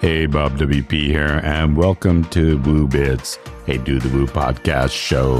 Hey, Bob WP here, and welcome to Woo Bits, a Do the Woo podcast show.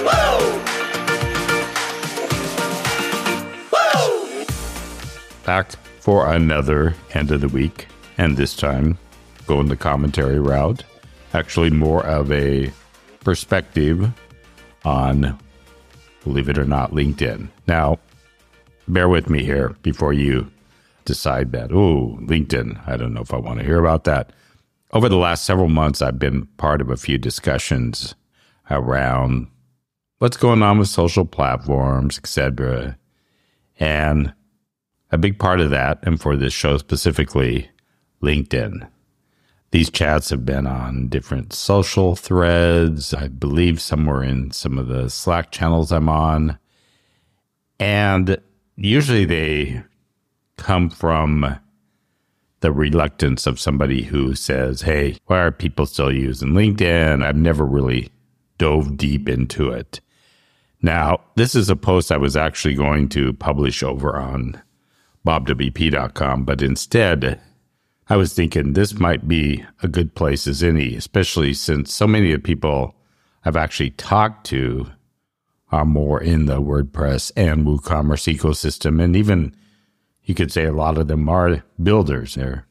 Woo! Woo! Back for another end of the week, and this time going the commentary route. Actually, more of a perspective on, believe it or not, LinkedIn. Now, bear with me here before you decide that, oh, LinkedIn, I don't know if I want to hear about that. Over the last several months, I've been part of a few discussions around what's going on with social platforms, etc. And a big part of that, and for this show specifically, LinkedIn. These chats have been on different social threads. I believe somewhere in some of the Slack channels I'm on. And usually they come from the reluctance of somebody who says, Hey, why are people still using LinkedIn? I've never really dove deep into it. Now, this is a post I was actually going to publish over on bobwp.com, but instead, I was thinking this might be a good place as any, especially since so many of the people I've actually talked to are more in the WordPress and WooCommerce ecosystem. And even you could say a lot of them are builders. They're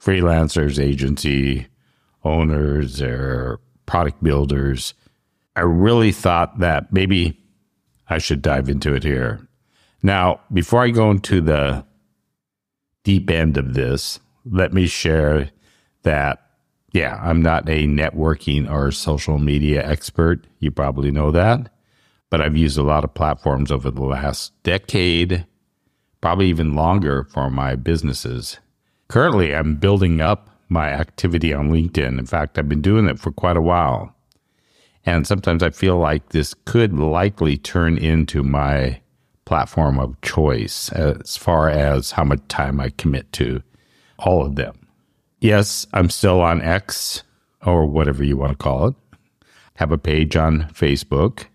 freelancers, agency owners, they're product builders. I really thought that maybe I should dive into it here. Now, before I go into the deep end of this, let me share that, yeah, I'm not a networking or social media expert. You probably know that. But I've used a lot of platforms over the last decade probably even longer for my businesses. Currently, I'm building up my activity on LinkedIn. In fact, I've been doing it for quite a while. And sometimes I feel like this could likely turn into my platform of choice as far as how much time I commit to all of them. Yes, I'm still on X or whatever you want to call it. Have a page on Facebook.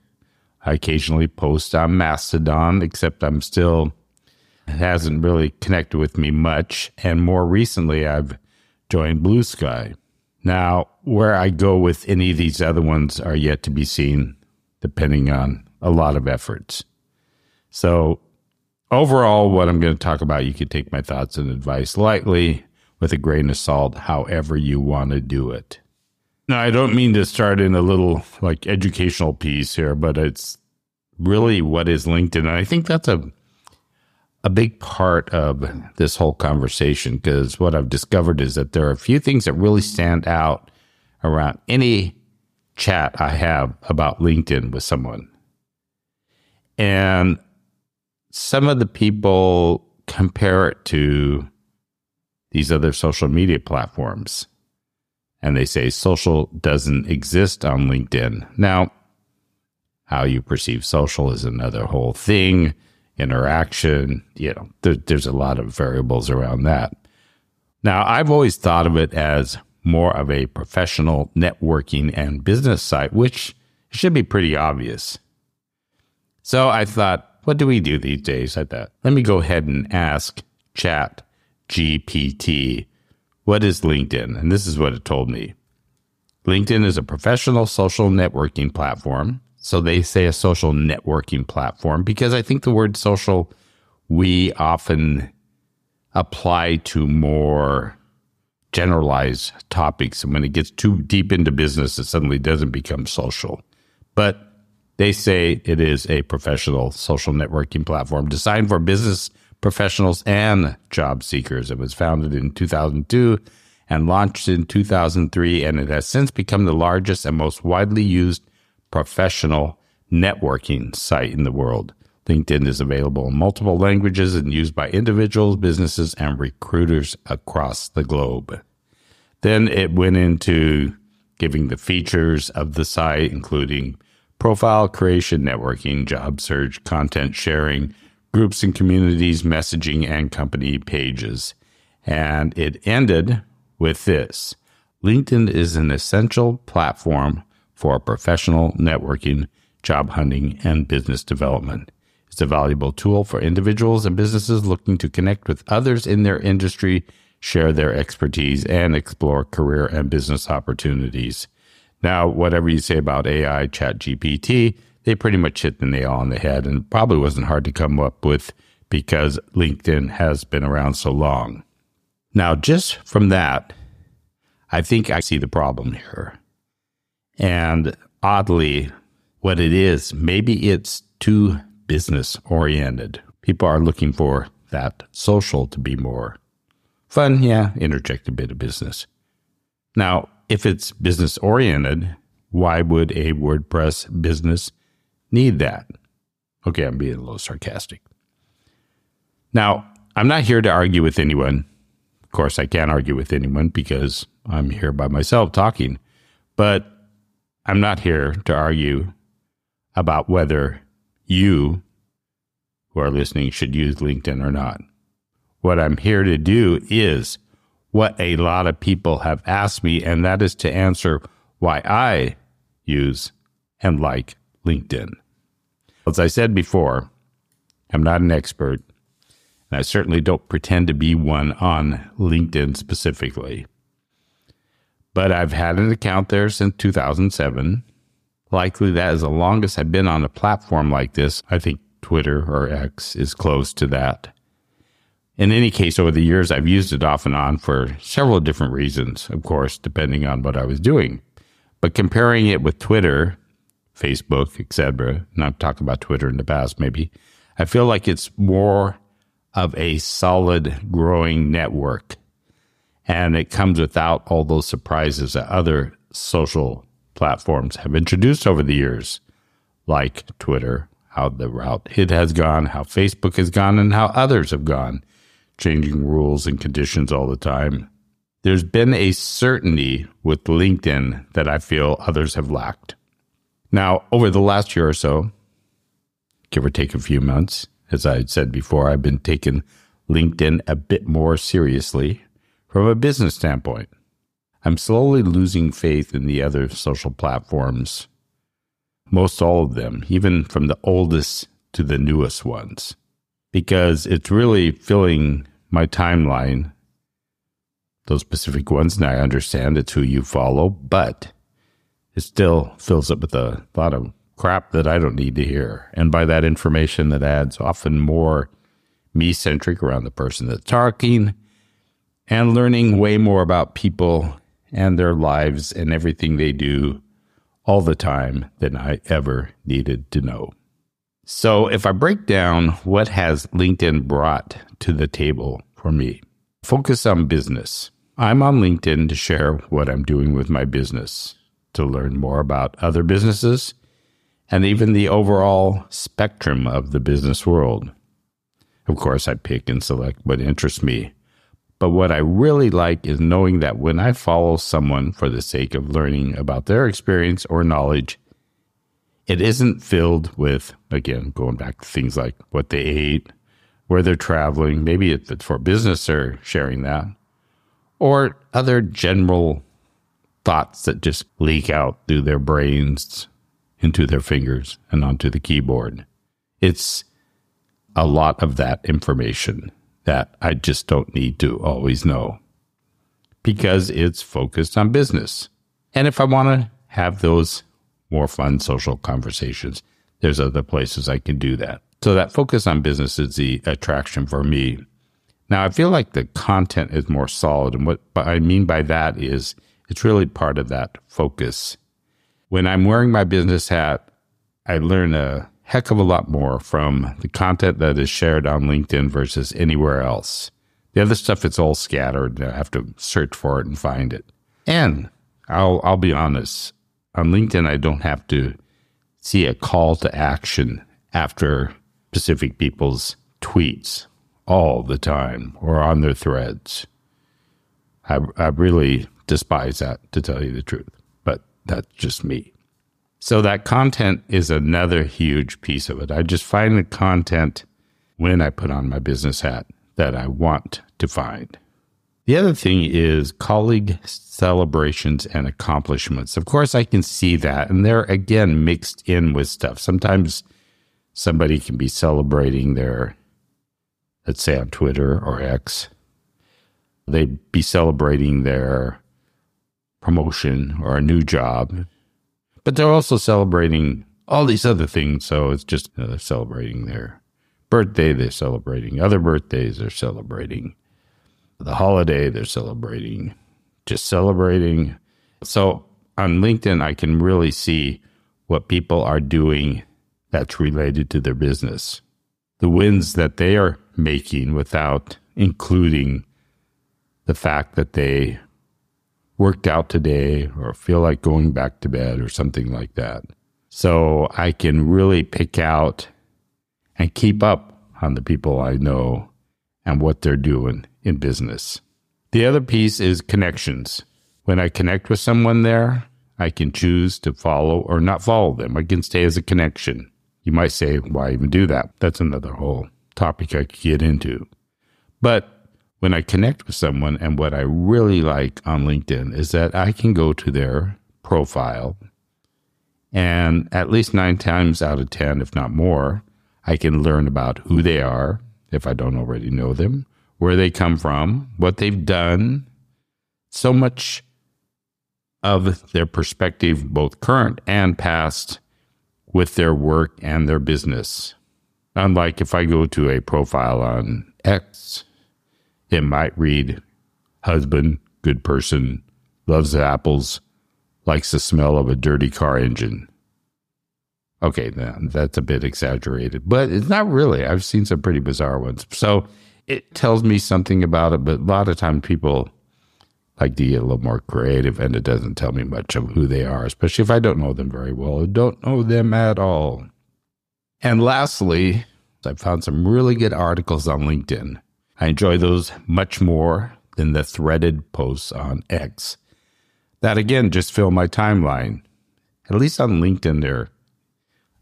I occasionally post on Mastodon, except I'm still hasn't really connected with me much. And more recently, I've joined Blue Sky. Now, where I go with any of these other ones are yet to be seen, depending on a lot of efforts. So, overall, what I'm going to talk about, you can take my thoughts and advice lightly with a grain of salt, however you want to do it. Now, I don't mean to start in a little like educational piece here, but it's really what is LinkedIn. And I think that's a a big part of this whole conversation because what I've discovered is that there are a few things that really stand out around any chat I have about LinkedIn with someone. And some of the people compare it to these other social media platforms. And they say social doesn't exist on LinkedIn. Now, how you perceive social is another whole thing interaction. You know, there, there's a lot of variables around that. Now, I've always thought of it as more of a professional networking and business site, which should be pretty obvious. So I thought, what do we do these days? I thought, let me go ahead and ask Chat GPT, what is LinkedIn? And this is what it told me. LinkedIn is a professional social networking platform so they say a social networking platform because I think the word social we often apply to more generalized topics. And when it gets too deep into business, it suddenly doesn't become social. But they say it is a professional social networking platform designed for business professionals and job seekers. It was founded in 2002 and launched in 2003, and it has since become the largest and most widely used professional networking site in the world. LinkedIn is available in multiple languages and used by individuals, businesses, and recruiters across the globe. Then it went into giving the features of the site, including profile creation, networking, job search, content sharing, groups and communities, messaging, and company pages. And it ended with this LinkedIn is an essential platform for professional networking, job hunting, and business development. It's a valuable tool for individuals and businesses looking to connect with others in their industry, share their expertise, and explore career and business opportunities. Now, whatever you say about AI, ChatGPT, they pretty much hit the nail on the head and probably wasn't hard to come up with because LinkedIn has been around so long. Now, just from that, I think I see the problem here. And oddly, what it is, maybe it's too business oriented. People are looking for that social to be more fun. Yeah, interject a bit of business. Now, if it's business oriented, why would a WordPress business need that? Okay, I'm being a little sarcastic. Now, I'm not here to argue with anyone. Of course, I can't argue with anyone because I'm here by myself talking. But I'm not here to argue about whether you who are listening should use LinkedIn or not. What I'm here to do is what a lot of people have asked me, and that is to answer why I use and like LinkedIn. As I said before, I'm not an expert, and I certainly don't pretend to be one on LinkedIn specifically. But I've had an account there since 2007. Likely that is the longest I've been on a platform like this. I think Twitter or X is close to that. In any case, over the years, I've used it off and on for several different reasons, of course, depending on what I was doing. But comparing it with Twitter, Facebook, etc., and I've talking about Twitter in the past, maybe, I feel like it's more of a solid growing network. And it comes without all those surprises that other social platforms have introduced over the years, like Twitter, how the route it has gone, how Facebook has gone, and how others have gone, changing rules and conditions all the time. There's been a certainty with LinkedIn that I feel others have lacked. Now, over the last year or so, give or take a few months, as I had said before, I've been taking LinkedIn a bit more seriously from a business standpoint. I'm slowly losing faith in the other social platforms most all of them, even from the oldest to the newest ones, because it's really filling my timeline. Those specific ones, and I understand it's who you follow, but it still fills up with a lot of crap that I don't need to hear. And by that information that adds often more me centric around the person that's talking and learning way more about people and their lives and everything they do all the time than I ever needed to know. So, if I break down what has LinkedIn brought to the table for me, focus on business. I'm on LinkedIn to share what I'm doing with my business, to learn more about other businesses, and even the overall spectrum of the business world. Of course, I pick and select what interests me but what I really like is knowing that when I follow someone for the sake of learning about their experience or knowledge, it isn't filled with, again, going back to things like what they ate, where they're traveling, maybe it's for business they're sharing that, or other general thoughts that just leak out through their brains into their fingers and onto the keyboard. It's a lot of that information that I just don't need to always know because it's focused on business. And if I want to have those more fun social conversations, there's other places I can do that. So that focus on business is the attraction for me. Now, I feel like the content is more solid. And what I mean by that is it's really part of that focus. When I'm wearing my business hat, I learn a heck of a lot more from the content that is shared on LinkedIn versus anywhere else. The other stuff, it's all scattered. I have to search for it and find it. And I'll, I'll be honest, on LinkedIn, I don't have to see a call to action after specific people's tweets all the time or on their threads. I, I really despise that, to tell you the truth, but that's just me. So that content is another huge piece of it. I just find the content when I put on my business hat that I want to find. The other thing is colleague celebrations and accomplishments. Of course, I can see that, and they're again mixed in with stuff. Sometimes somebody can be celebrating their, let's say on Twitter or X, they'd be celebrating their promotion or a new job, but they're also celebrating all these other things. So it's just you know, they're celebrating their birthday, they're celebrating other birthdays, they're celebrating the holiday, they're celebrating, just celebrating. So on LinkedIn, I can really see what people are doing that's related to their business, the wins that they are making without including the fact that they worked out today or feel like going back to bed or something like that. So I can really pick out and keep up on the people I know and what they're doing in business. The other piece is connections. When I connect with someone there, I can choose to follow or not follow them. I can stay as a connection. You might say, why even do that? That's another whole topic I could get into. But when I connect with someone, and what I really like on LinkedIn is that I can go to their profile, and at least nine times out of 10, if not more, I can learn about who they are, if I don't already know them, where they come from, what they've done. So much of their perspective, both current and past, with their work and their business. Unlike if I go to a profile on X, it might read husband, good person, loves apples, likes the smell of a dirty car engine. Okay, that's a bit exaggerated, but it's not really. I've seen some pretty bizarre ones. So it tells me something about it, but a lot of times people like to get a little more creative and it doesn't tell me much of who they are, especially if I don't know them very well or don't know them at all. And lastly, I found some really good articles on LinkedIn. I enjoy those much more than the threaded posts on X. That again just fill my timeline. At least on LinkedIn, they're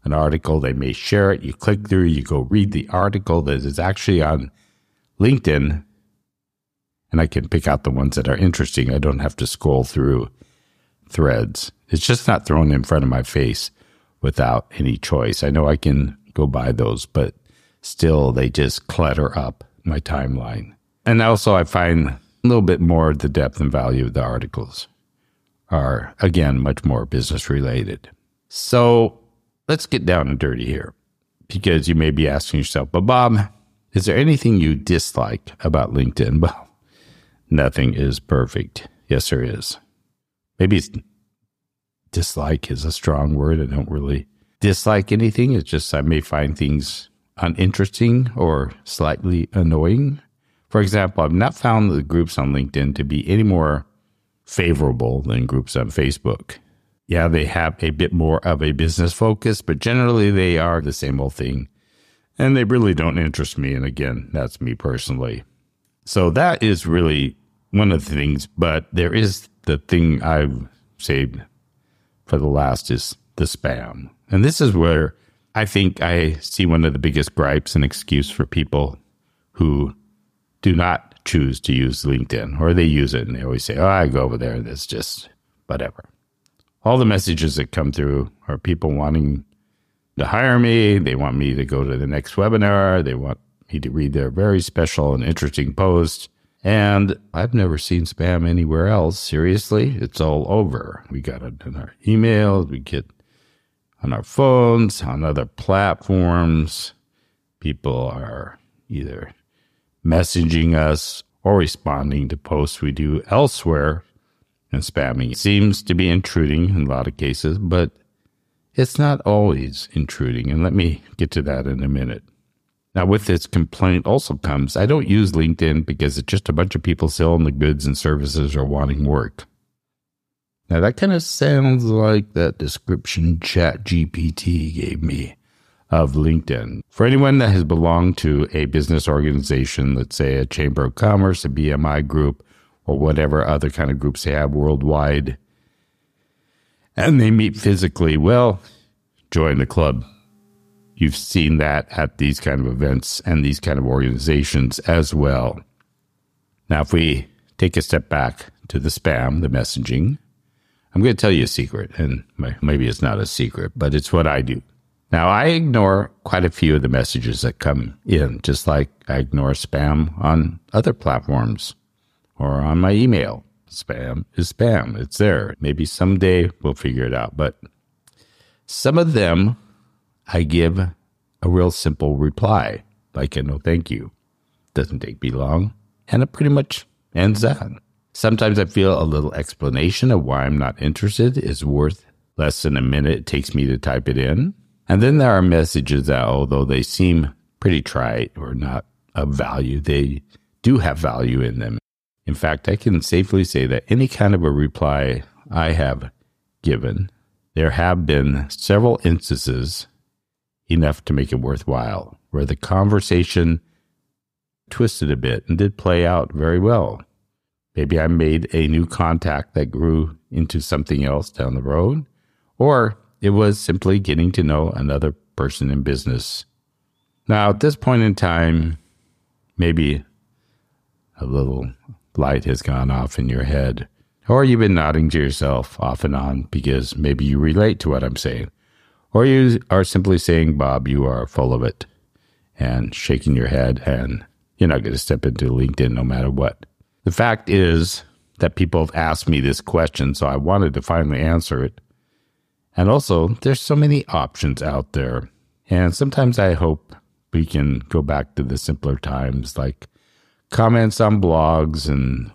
an article, they may share it. You click through, you go read the article that is actually on LinkedIn, and I can pick out the ones that are interesting. I don't have to scroll through threads. It's just not thrown in front of my face without any choice. I know I can go buy those, but still they just clutter up my timeline. And also, I find a little bit more the depth and value of the articles are, again, much more business related. So let's get down and dirty here because you may be asking yourself, but Bob, is there anything you dislike about LinkedIn? Well, nothing is perfect. Yes, there is. Maybe dislike is a strong word. I don't really dislike anything. It's just I may find things uninteresting or slightly annoying. For example, I've not found the groups on LinkedIn to be any more favorable than groups on Facebook. Yeah, they have a bit more of a business focus, but generally they are the same old thing. And they really don't interest me. And again, that's me personally. So that is really one of the things, but there is the thing I've saved for the last is the spam. And this is where I think I see one of the biggest gripes and excuse for people who do not choose to use LinkedIn or they use it and they always say, Oh, I go over there and it's just whatever. All the messages that come through are people wanting to hire me. They want me to go to the next webinar. They want me to read their very special and interesting post. And I've never seen spam anywhere else. Seriously, it's all over. We got it in our emails. We get on our phones, on other platforms. People are either messaging us or responding to posts we do elsewhere. And spamming seems to be intruding in a lot of cases, but it's not always intruding. And let me get to that in a minute. Now, with this complaint also comes I don't use LinkedIn because it's just a bunch of people selling the goods and services or wanting work. Now that kind of sounds like that description ChatGPT gave me of LinkedIn. For anyone that has belonged to a business organization, let's say a Chamber of Commerce, a BNI group, or whatever other kind of groups they have worldwide, and they meet physically, well, join the club. You've seen that at these kind of events and these kind of organizations as well. Now, if we take a step back to the spam, the messaging, I'm going to tell you a secret, and maybe it's not a secret, but it's what I do. Now, I ignore quite a few of the messages that come in, just like I ignore spam on other platforms or on my email. Spam is spam. It's there. Maybe someday we'll figure it out. But some of them I give a real simple reply, like a no thank you. Doesn't take me long. And it pretty much ends that. Sometimes I feel a little explanation of why I'm not interested is worth less than a minute it takes me to type it in. And then there are messages that, although they seem pretty trite or not of value, they do have value in them. In fact, I can safely say that any kind of a reply I have given, there have been several instances enough to make it worthwhile where the conversation twisted a bit and did play out very well. Maybe I made a new contact that grew into something else down the road, or it was simply getting to know another person in business. Now, at this point in time, maybe a little light has gone off in your head, or you've been nodding to yourself off and on because maybe you relate to what I'm saying, or you are simply saying, Bob, you are full of it, and shaking your head, and you're not going to step into LinkedIn no matter what. The fact is that people have asked me this question, so I wanted to finally answer it. And also, there's so many options out there. And sometimes I hope we can go back to the simpler times, like comments on blogs and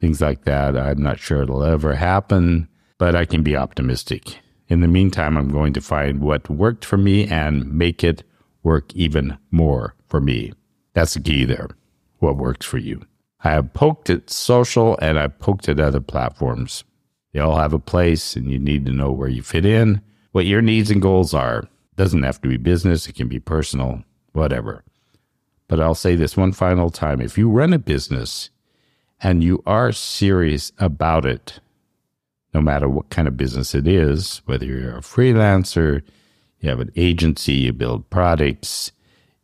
things like that. I'm not sure it'll ever happen, but I can be optimistic. In the meantime, I'm going to find what worked for me and make it work even more for me. That's the key there. What works for you. I have poked at social and I've poked at other platforms. They all have a place, and you need to know where you fit in, what your needs and goals are. It Doesn't have to be business, it can be personal, whatever. But I'll say this one final time if you run a business and you are serious about it, no matter what kind of business it is, whether you're a freelancer, you have an agency, you build products,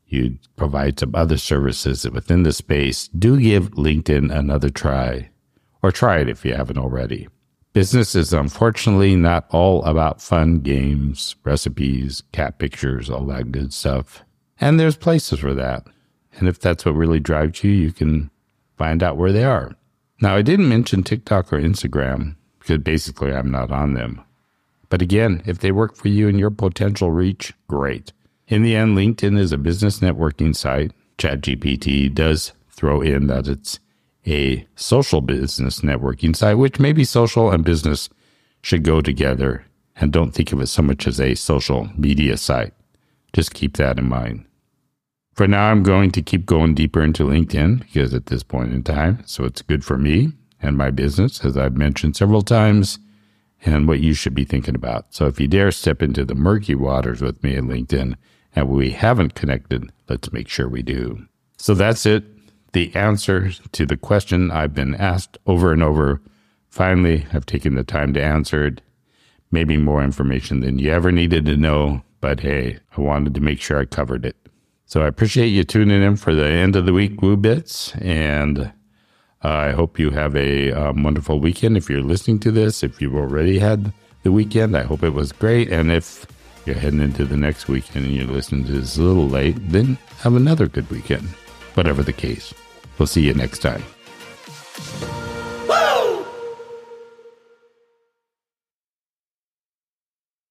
you provide some other services within the space, do give LinkedIn another try, or try it if you haven't already. Business is unfortunately not all about fun games, recipes, cat pictures, all that good stuff. And there's places for that. And if that's what really drives you, you can find out where they are. Now, I didn't mention TikTok or Instagram because basically I'm not on them. But again, if they work for you and your potential reach, great. In the end, LinkedIn is a business networking site. ChatGPT does throw in that it's a social business networking site, which maybe social and business should go together. And don't think of it so much as a social media site. Just keep that in mind. For now, I'm going to keep going deeper into LinkedIn because at this point in time, so it's good for me and my business, as I've mentioned several times, and what you should be thinking about. So if you dare step into the murky waters with me at LinkedIn and we haven't connected, let's make sure we do. So that's it the answer to the question I've been asked over and over. Finally, I've taken the time to answer it. Maybe more information than you ever needed to know, but hey, I wanted to make sure I covered it. So I appreciate you tuning in for the end of the week Woo Bits, and uh, I hope you have a um, wonderful weekend. If you're listening to this, if you've already had the weekend, I hope it was great. And if you're heading into the next weekend and you're listening to this a little late, then have another good weekend whatever the case. We'll see you next time.